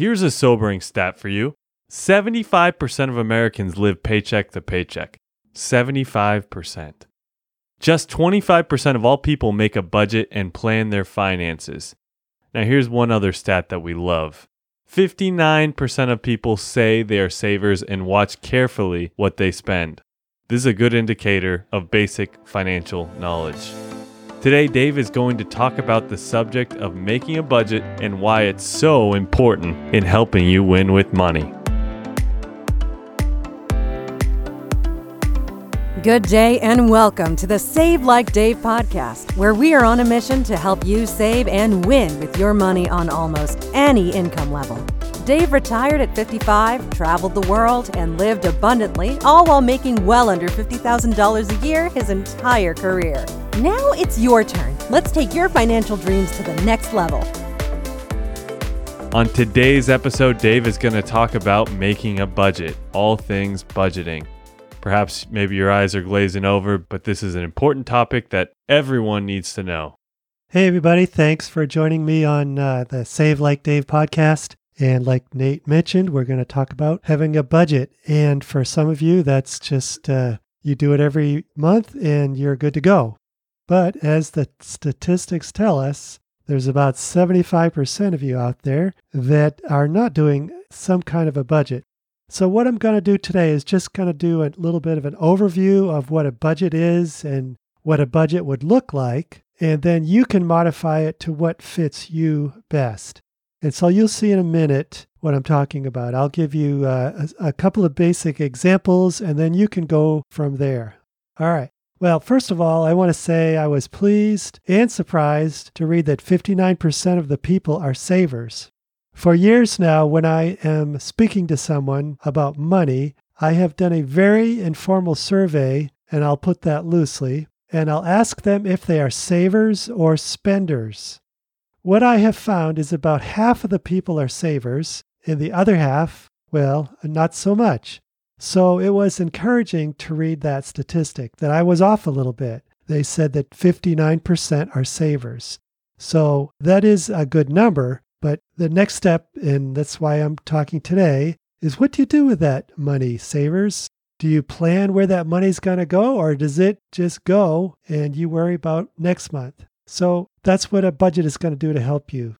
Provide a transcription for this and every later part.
Here's a sobering stat for you 75% of Americans live paycheck to paycheck. 75%. Just 25% of all people make a budget and plan their finances. Now, here's one other stat that we love 59% of people say they are savers and watch carefully what they spend. This is a good indicator of basic financial knowledge. Today, Dave is going to talk about the subject of making a budget and why it's so important in helping you win with money. Good day and welcome to the Save Like Dave podcast, where we are on a mission to help you save and win with your money on almost any income level. Dave retired at 55, traveled the world, and lived abundantly, all while making well under $50,000 a year his entire career. Now it's your turn. Let's take your financial dreams to the next level. On today's episode, Dave is going to talk about making a budget, all things budgeting. Perhaps maybe your eyes are glazing over, but this is an important topic that everyone needs to know. Hey, everybody. Thanks for joining me on uh, the Save Like Dave podcast. And like Nate mentioned, we're going to talk about having a budget. And for some of you, that's just uh, you do it every month and you're good to go. But as the statistics tell us, there's about 75% of you out there that are not doing some kind of a budget. So, what I'm going to do today is just going to do a little bit of an overview of what a budget is and what a budget would look like. And then you can modify it to what fits you best. And so you'll see in a minute what I'm talking about. I'll give you uh, a, a couple of basic examples and then you can go from there. All right. Well, first of all, I want to say I was pleased and surprised to read that 59% of the people are savers. For years now, when I am speaking to someone about money, I have done a very informal survey, and I'll put that loosely, and I'll ask them if they are savers or spenders. What I have found is about half of the people are savers, and the other half, well, not so much. So it was encouraging to read that statistic that I was off a little bit. They said that 59% are savers. So that is a good number, but the next step, and that's why I'm talking today, is what do you do with that money, savers? Do you plan where that money's going to go, or does it just go and you worry about next month? So that's what a budget is going to do to help you.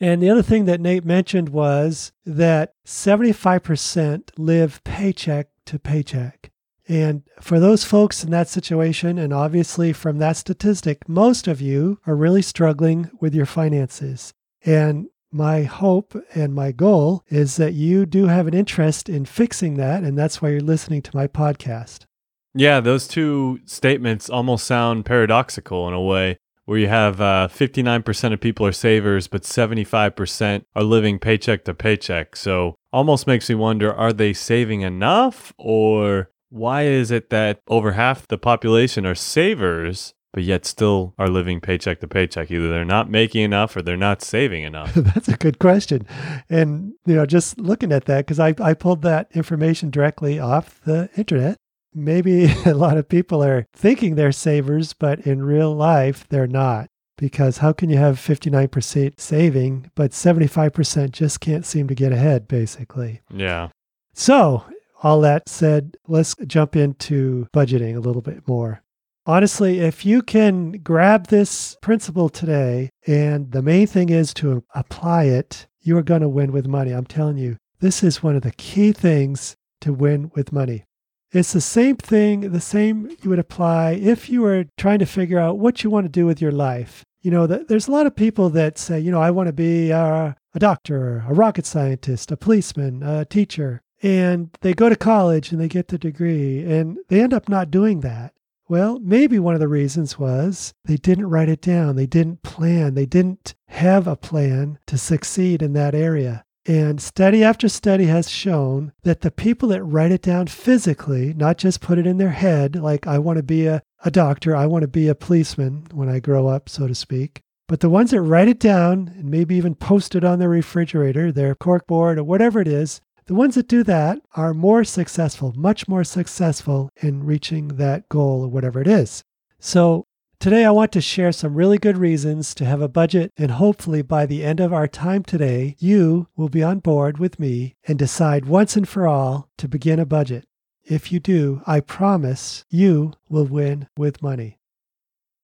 And the other thing that Nate mentioned was that 75% live paycheck to paycheck. And for those folks in that situation, and obviously from that statistic, most of you are really struggling with your finances. And my hope and my goal is that you do have an interest in fixing that, and that's why you're listening to my podcast. Yeah, those two statements almost sound paradoxical in a way, where you have uh, 59% of people are savers, but 75% are living paycheck to paycheck. So almost makes me wonder are they saving enough, or why is it that over half the population are savers, but yet still are living paycheck to paycheck. Either they're not making enough or they're not saving enough. That's a good question. And, you know, just looking at that, because I, I pulled that information directly off the internet. Maybe a lot of people are thinking they're savers, but in real life, they're not. Because how can you have 59% saving, but 75% just can't seem to get ahead, basically? Yeah. So, all that said, let's jump into budgeting a little bit more honestly, if you can grab this principle today, and the main thing is to apply it, you are going to win with money. I'm telling you, this is one of the key things to win with money. It's the same thing, the same you would apply if you were trying to figure out what you want to do with your life. You know, there's a lot of people that say, you know, I want to be a, a doctor, a rocket scientist, a policeman, a teacher. And they go to college and they get the degree and they end up not doing that. Well, maybe one of the reasons was they didn't write it down. They didn't plan. They didn't have a plan to succeed in that area. And study after study has shown that the people that write it down physically, not just put it in their head, like, I want to be a, a doctor, I want to be a policeman when I grow up, so to speak, but the ones that write it down and maybe even post it on their refrigerator, their corkboard, or whatever it is, the ones that do that are more successful, much more successful in reaching that goal or whatever it is. So Today, I want to share some really good reasons to have a budget, and hopefully, by the end of our time today, you will be on board with me and decide once and for all to begin a budget. If you do, I promise you will win with money.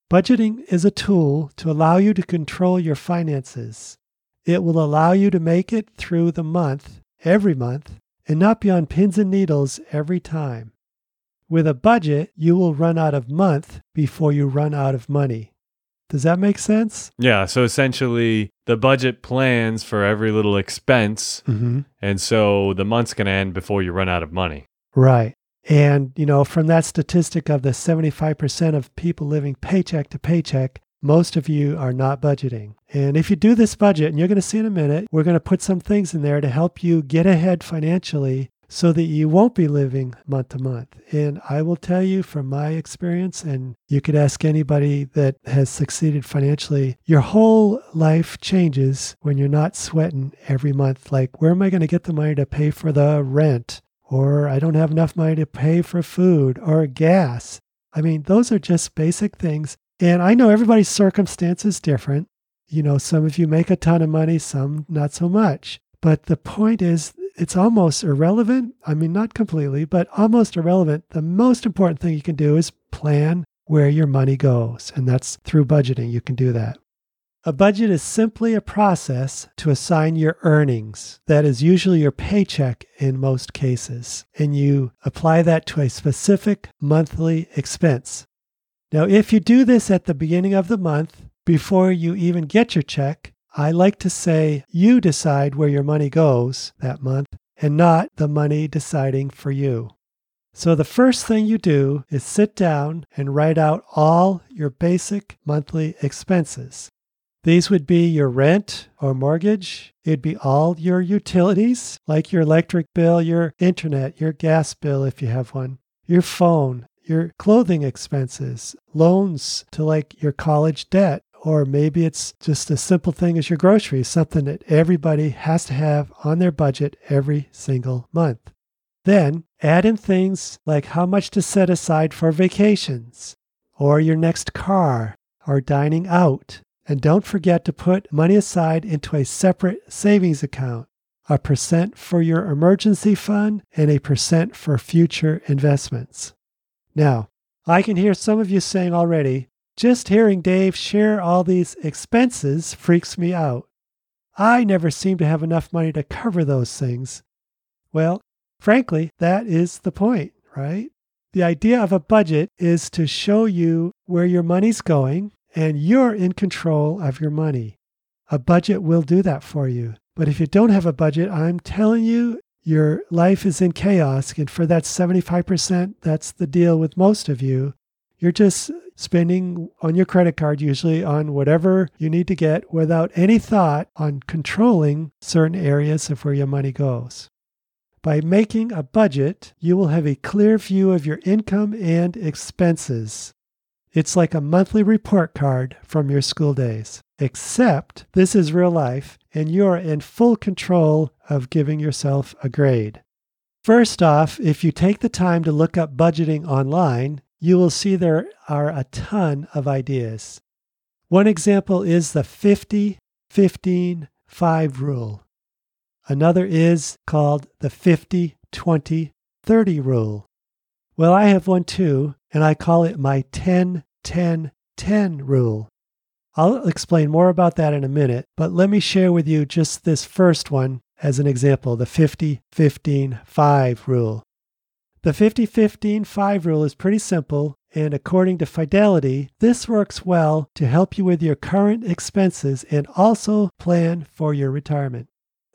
Budgeting is a tool to allow you to control your finances. It will allow you to make it through the month, every month, and not be on pins and needles every time. With a budget, you will run out of month before you run out of money. Does that make sense? Yeah. So essentially, the budget plans for every little expense. Mm-hmm. And so the month's going to end before you run out of money. Right. And, you know, from that statistic of the 75% of people living paycheck to paycheck, most of you are not budgeting. And if you do this budget, and you're going to see in a minute, we're going to put some things in there to help you get ahead financially so that you won't be living month to month. And I will tell you from my experience, and you could ask anybody that has succeeded financially, your whole life changes when you're not sweating every month. Like, where am I going to get the money to pay for the rent? Or I don't have enough money to pay for food or gas. I mean, those are just basic things. And I know everybody's circumstance is different. You know, some of you make a ton of money, some not so much. But the point is, it's almost irrelevant. I mean, not completely, but almost irrelevant. The most important thing you can do is plan where your money goes. And that's through budgeting. You can do that. A budget is simply a process to assign your earnings. That is usually your paycheck in most cases. And you apply that to a specific monthly expense. Now, if you do this at the beginning of the month, before you even get your check, I like to say you decide where your money goes that month and not the money deciding for you. So the first thing you do is sit down and write out all your basic monthly expenses. These would be your rent or mortgage. It'd be all your utilities, like your electric bill, your internet, your gas bill if you have one, your phone, your clothing expenses, loans to like your college debt, or maybe it's just a simple thing as your groceries, something that everybody has to have on their budget every single month. Then add in things like how much to set aside for vacations, or your next car, or dining out. And don't forget to put money aside into a separate savings account a percent for your emergency fund and a percent for future investments. Now, I can hear some of you saying already, just hearing Dave share all these expenses freaks me out. I never seem to have enough money to cover those things. Well, frankly, that is the point, right? The idea of a budget is to show you where your money's going and you're in control of your money. A budget will do that for you. But if you don't have a budget, I'm telling you, your life is in chaos. And for that 75%, that's the deal with most of you. You're just spending on your credit card, usually on whatever you need to get, without any thought on controlling certain areas of where your money goes. By making a budget, you will have a clear view of your income and expenses. It's like a monthly report card from your school days, except this is real life and you're in full control of giving yourself a grade. First off, if you take the time to look up budgeting online, you will see there are a ton of ideas. One example is the 50 15 5 rule. Another is called the 50 20 30 rule. Well, I have one too, and I call it my 10 10 10 rule. I'll explain more about that in a minute, but let me share with you just this first one as an example the 50 15 5 rule. The 50 15 5 rule is pretty simple, and according to Fidelity, this works well to help you with your current expenses and also plan for your retirement.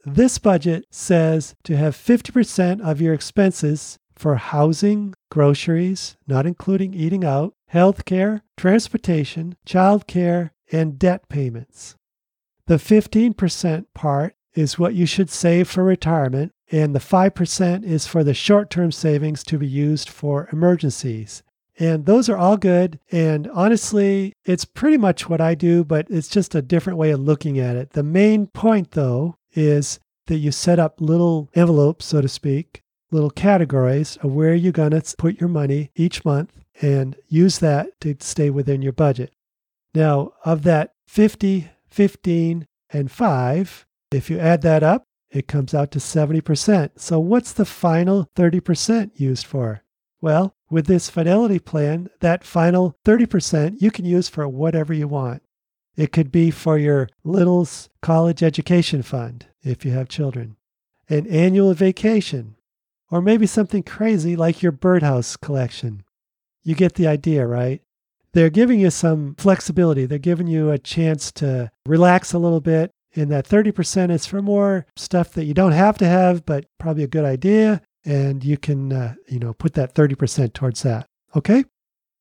This budget says to have 50% of your expenses for housing, groceries, not including eating out, healthcare, transportation, childcare, and debt payments. The 15% part is what you should save for retirement, and the 5% is for the short term savings to be used for emergencies. And those are all good. And honestly, it's pretty much what I do, but it's just a different way of looking at it. The main point, though, is that you set up little envelopes, so to speak, little categories of where you're going to put your money each month and use that to stay within your budget. Now, of that 50, 15, and 5, if you add that up, it comes out to 70%. So, what's the final 30% used for? Well, with this fidelity plan, that final 30% you can use for whatever you want. It could be for your little's college education fund if you have children, an annual vacation, or maybe something crazy like your birdhouse collection. You get the idea, right? They're giving you some flexibility. They're giving you a chance to relax a little bit. And that 30% is for more stuff that you don't have to have, but probably a good idea. And you can, uh, you know, put that 30% towards that. Okay?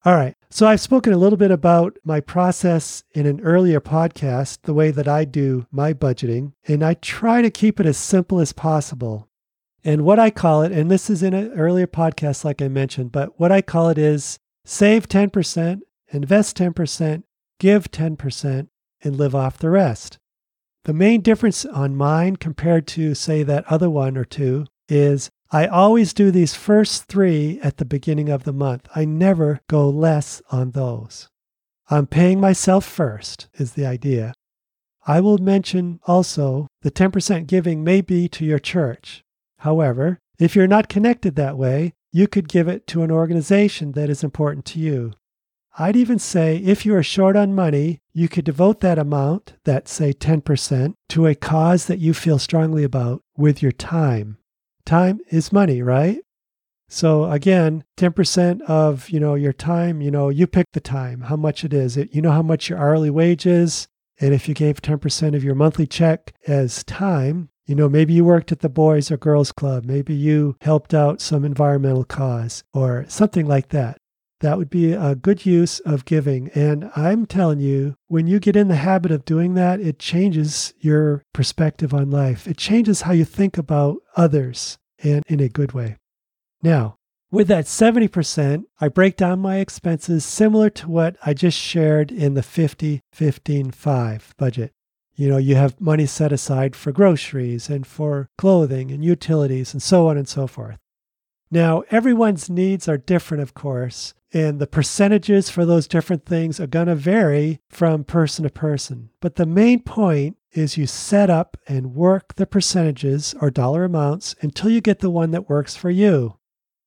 All right. So I've spoken a little bit about my process in an earlier podcast, the way that I do my budgeting, and I try to keep it as simple as possible. And what I call it, and this is in an earlier podcast, like I mentioned, but what I call it is save 10%, invest 10%, give 10%, and live off the rest. The main difference on mine compared to, say, that other one or two is I always do these first three at the beginning of the month. I never go less on those. I'm paying myself first, is the idea. I will mention also the 10% giving may be to your church. However, if you're not connected that way, you could give it to an organization that is important to you. I'd even say if you are short on money, you could devote that amount, that say 10%, to a cause that you feel strongly about with your time. Time is money, right? So again, 10% of, you know, your time, you know, you pick the time, how much it is. It, you know how much your hourly wage is, and if you gave 10% of your monthly check as time, you know, maybe you worked at the Boys or Girls Club, maybe you helped out some environmental cause or something like that. That would be a good use of giving. And I'm telling you, when you get in the habit of doing that, it changes your perspective on life. It changes how you think about others and in a good way. Now, with that 70%, I break down my expenses similar to what I just shared in the 50 15 5 budget. You know, you have money set aside for groceries and for clothing and utilities and so on and so forth. Now, everyone's needs are different, of course, and the percentages for those different things are going to vary from person to person. But the main point is you set up and work the percentages or dollar amounts until you get the one that works for you.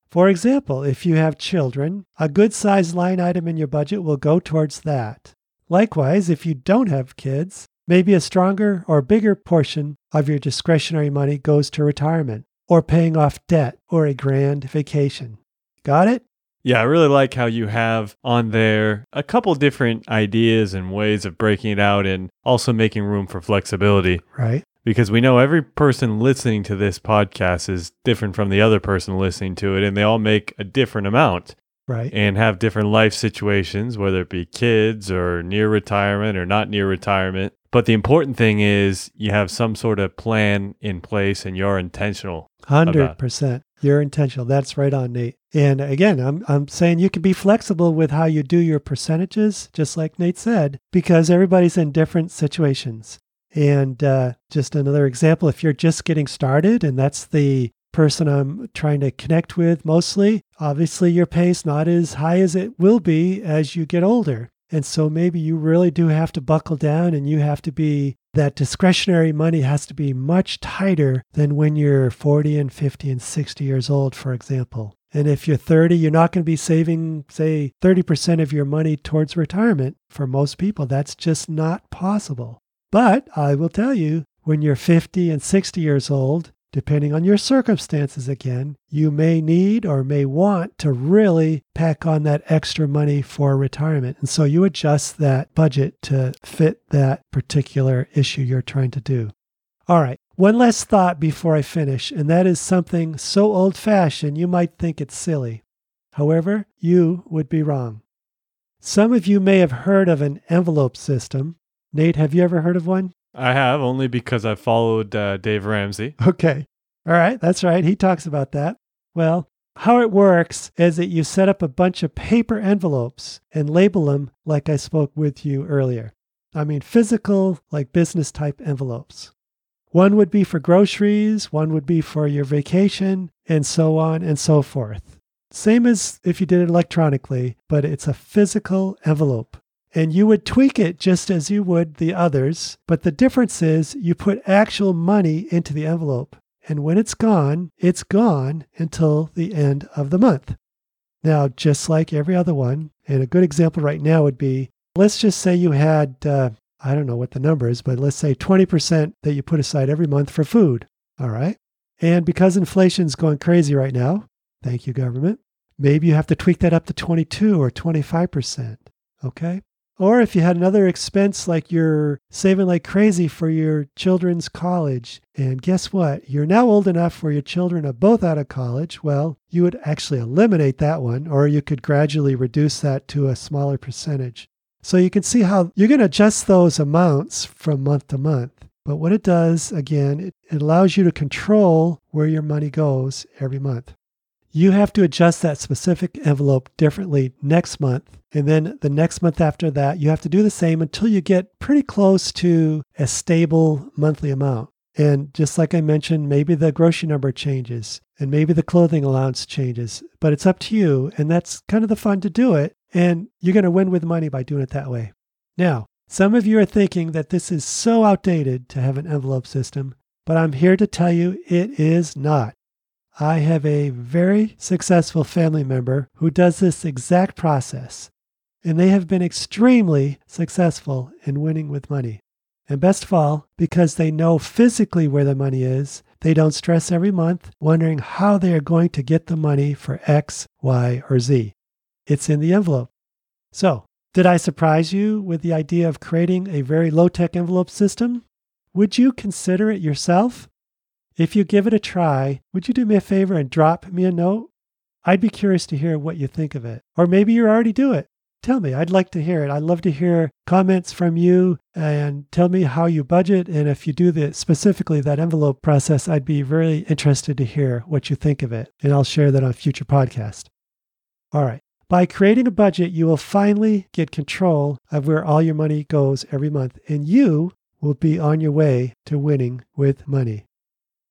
For example, if you have children, a good sized line item in your budget will go towards that. Likewise, if you don't have kids, maybe a stronger or bigger portion of your discretionary money goes to retirement or paying off debt or a grand vacation. Got it? Yeah, I really like how you have on there a couple different ideas and ways of breaking it out and also making room for flexibility. Right. Because we know every person listening to this podcast is different from the other person listening to it, and they all make a different amount. Right. And have different life situations, whether it be kids or near retirement or not near retirement. But the important thing is you have some sort of plan in place and you're intentional. Hundred percent. You're intentional. That's right on, Nate. And again, I'm I'm saying you can be flexible with how you do your percentages, just like Nate said, because everybody's in different situations. And uh, just another example, if you're just getting started, and that's the person I'm trying to connect with mostly, obviously your pace not as high as it will be as you get older. And so maybe you really do have to buckle down and you have to be that discretionary money has to be much tighter than when you're 40 and 50 and 60 years old, for example. And if you're 30, you're not going to be saving, say, 30% of your money towards retirement. For most people, that's just not possible. But I will tell you, when you're 50 and 60 years old, Depending on your circumstances, again, you may need or may want to really pack on that extra money for retirement. And so you adjust that budget to fit that particular issue you're trying to do. All right, one last thought before I finish, and that is something so old fashioned you might think it's silly. However, you would be wrong. Some of you may have heard of an envelope system. Nate, have you ever heard of one? I have only because I followed uh, Dave Ramsey. Okay. All right. That's right. He talks about that. Well, how it works is that you set up a bunch of paper envelopes and label them like I spoke with you earlier. I mean, physical, like business type envelopes. One would be for groceries, one would be for your vacation, and so on and so forth. Same as if you did it electronically, but it's a physical envelope. And you would tweak it just as you would the others, but the difference is you put actual money into the envelope. And when it's gone, it's gone until the end of the month. Now, just like every other one, and a good example right now would be let's just say you had, uh, I don't know what the number is, but let's say 20% that you put aside every month for food. All right. And because inflation's going crazy right now, thank you, government, maybe you have to tweak that up to 22 or 25%. Okay. Or if you had another expense like you're saving like crazy for your children's college, and guess what? You're now old enough where your children are both out of college. Well, you would actually eliminate that one, or you could gradually reduce that to a smaller percentage. So you can see how you're going to adjust those amounts from month to month. But what it does, again, it, it allows you to control where your money goes every month. You have to adjust that specific envelope differently next month. And then the next month after that, you have to do the same until you get pretty close to a stable monthly amount. And just like I mentioned, maybe the grocery number changes and maybe the clothing allowance changes, but it's up to you. And that's kind of the fun to do it. And you're going to win with money by doing it that way. Now, some of you are thinking that this is so outdated to have an envelope system, but I'm here to tell you it is not. I have a very successful family member who does this exact process, and they have been extremely successful in winning with money. And best of all, because they know physically where the money is, they don't stress every month wondering how they are going to get the money for X, Y, or Z. It's in the envelope. So, did I surprise you with the idea of creating a very low tech envelope system? Would you consider it yourself? If you give it a try, would you do me a favor and drop me a note? I'd be curious to hear what you think of it. Or maybe you already do it. Tell me, I'd like to hear it. I'd love to hear comments from you and tell me how you budget. And if you do the specifically that envelope process, I'd be very interested to hear what you think of it. And I'll share that on a future podcast. All right. By creating a budget, you will finally get control of where all your money goes every month, and you will be on your way to winning with money.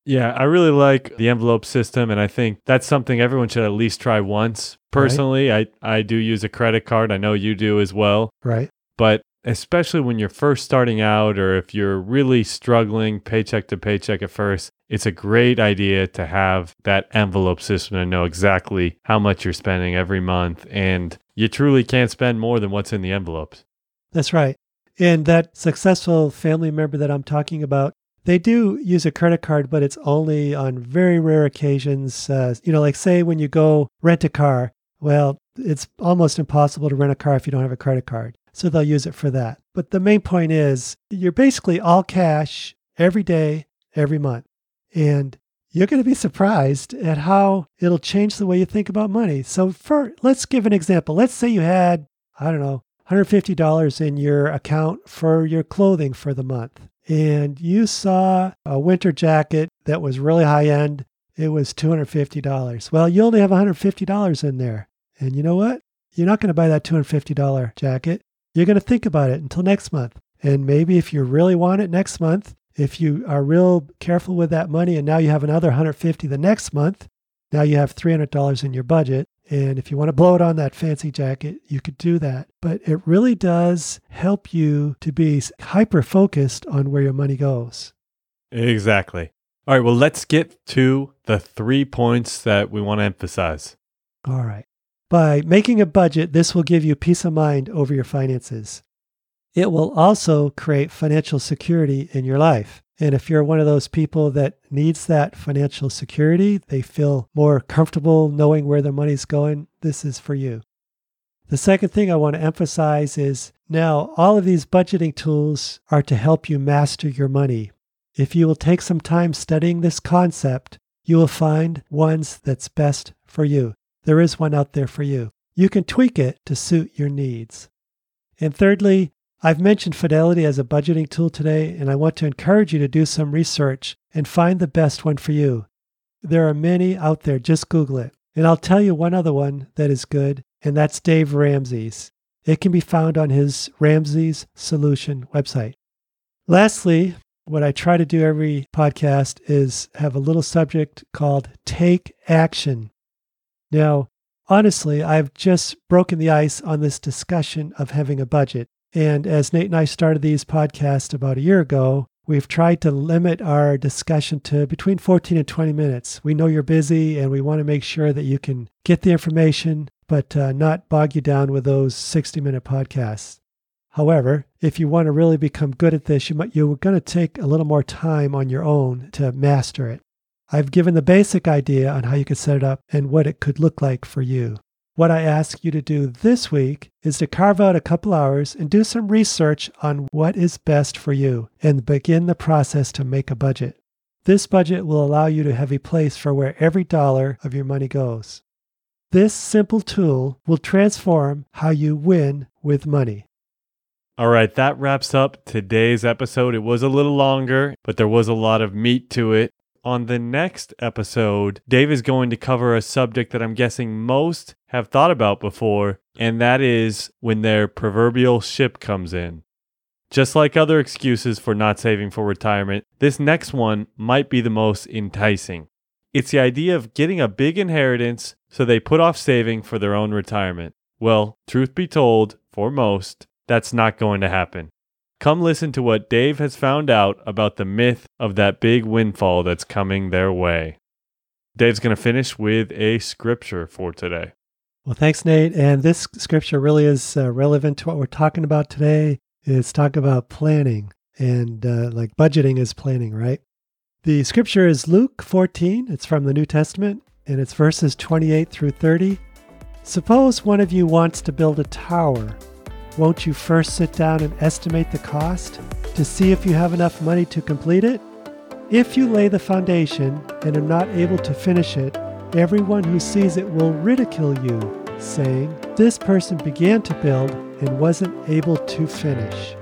Yeah, I really like the envelope system, and I think that's something everyone should at least try once. Personally, right. I, I do use a credit card. I know you do as well. Right. But especially when you're first starting out or if you're really struggling paycheck to paycheck at first, it's a great idea to have that envelope system to know exactly how much you're spending every month. And you truly can't spend more than what's in the envelopes. That's right. And that successful family member that I'm talking about, they do use a credit card, but it's only on very rare occasions. Uh, you know, like say when you go rent a car, well, it's almost impossible to rent a car if you don't have a credit card. So they'll use it for that. But the main point is you're basically all cash every day, every month. And you're going to be surprised at how it'll change the way you think about money. So for let's give an example. Let's say you had, I don't know, $150 in your account for your clothing for the month. And you saw a winter jacket that was really high end. It was $250. Well, you only have $150 in there. And you know what? You're not going to buy that $250 jacket. You're going to think about it until next month. And maybe if you really want it next month, if you are real careful with that money and now you have another 150 the next month, now you have $300 in your budget. And if you want to blow it on that fancy jacket, you could do that. But it really does help you to be hyper focused on where your money goes. Exactly. All right, well, let's get to the three points that we want to emphasize. All right. By making a budget, this will give you peace of mind over your finances. It will also create financial security in your life. And if you're one of those people that needs that financial security, they feel more comfortable knowing where their money's going, this is for you. The second thing I want to emphasize is now all of these budgeting tools are to help you master your money. If you will take some time studying this concept, you will find ones that's best for you. There is one out there for you. You can tweak it to suit your needs. And thirdly, I've mentioned Fidelity as a budgeting tool today, and I want to encourage you to do some research and find the best one for you. There are many out there, just Google it. And I'll tell you one other one that is good, and that's Dave Ramsey's. It can be found on his Ramsey's Solution website. Lastly, what I try to do every podcast is have a little subject called Take Action. Now, honestly, I've just broken the ice on this discussion of having a budget. And as Nate and I started these podcasts about a year ago, we've tried to limit our discussion to between 14 and 20 minutes. We know you're busy and we want to make sure that you can get the information, but uh, not bog you down with those 60 minute podcasts. However, if you want to really become good at this, you might, you're going to take a little more time on your own to master it. I've given the basic idea on how you could set it up and what it could look like for you. What I ask you to do this week is to carve out a couple hours and do some research on what is best for you and begin the process to make a budget. This budget will allow you to have a place for where every dollar of your money goes. This simple tool will transform how you win with money. All right, that wraps up today's episode. It was a little longer, but there was a lot of meat to it. On the next episode, Dave is going to cover a subject that I'm guessing most have thought about before, and that is when their proverbial ship comes in. Just like other excuses for not saving for retirement, this next one might be the most enticing. It's the idea of getting a big inheritance so they put off saving for their own retirement. Well, truth be told, for most, that's not going to happen. Come listen to what Dave has found out about the myth of that big windfall that's coming their way. Dave's going to finish with a scripture for today. Well, thanks, Nate. And this scripture really is uh, relevant to what we're talking about today. It's talking about planning and uh, like budgeting is planning, right? The scripture is Luke 14. It's from the New Testament and it's verses 28 through 30. Suppose one of you wants to build a tower. Won't you first sit down and estimate the cost to see if you have enough money to complete it? If you lay the foundation and are not able to finish it, everyone who sees it will ridicule you, saying, This person began to build and wasn't able to finish.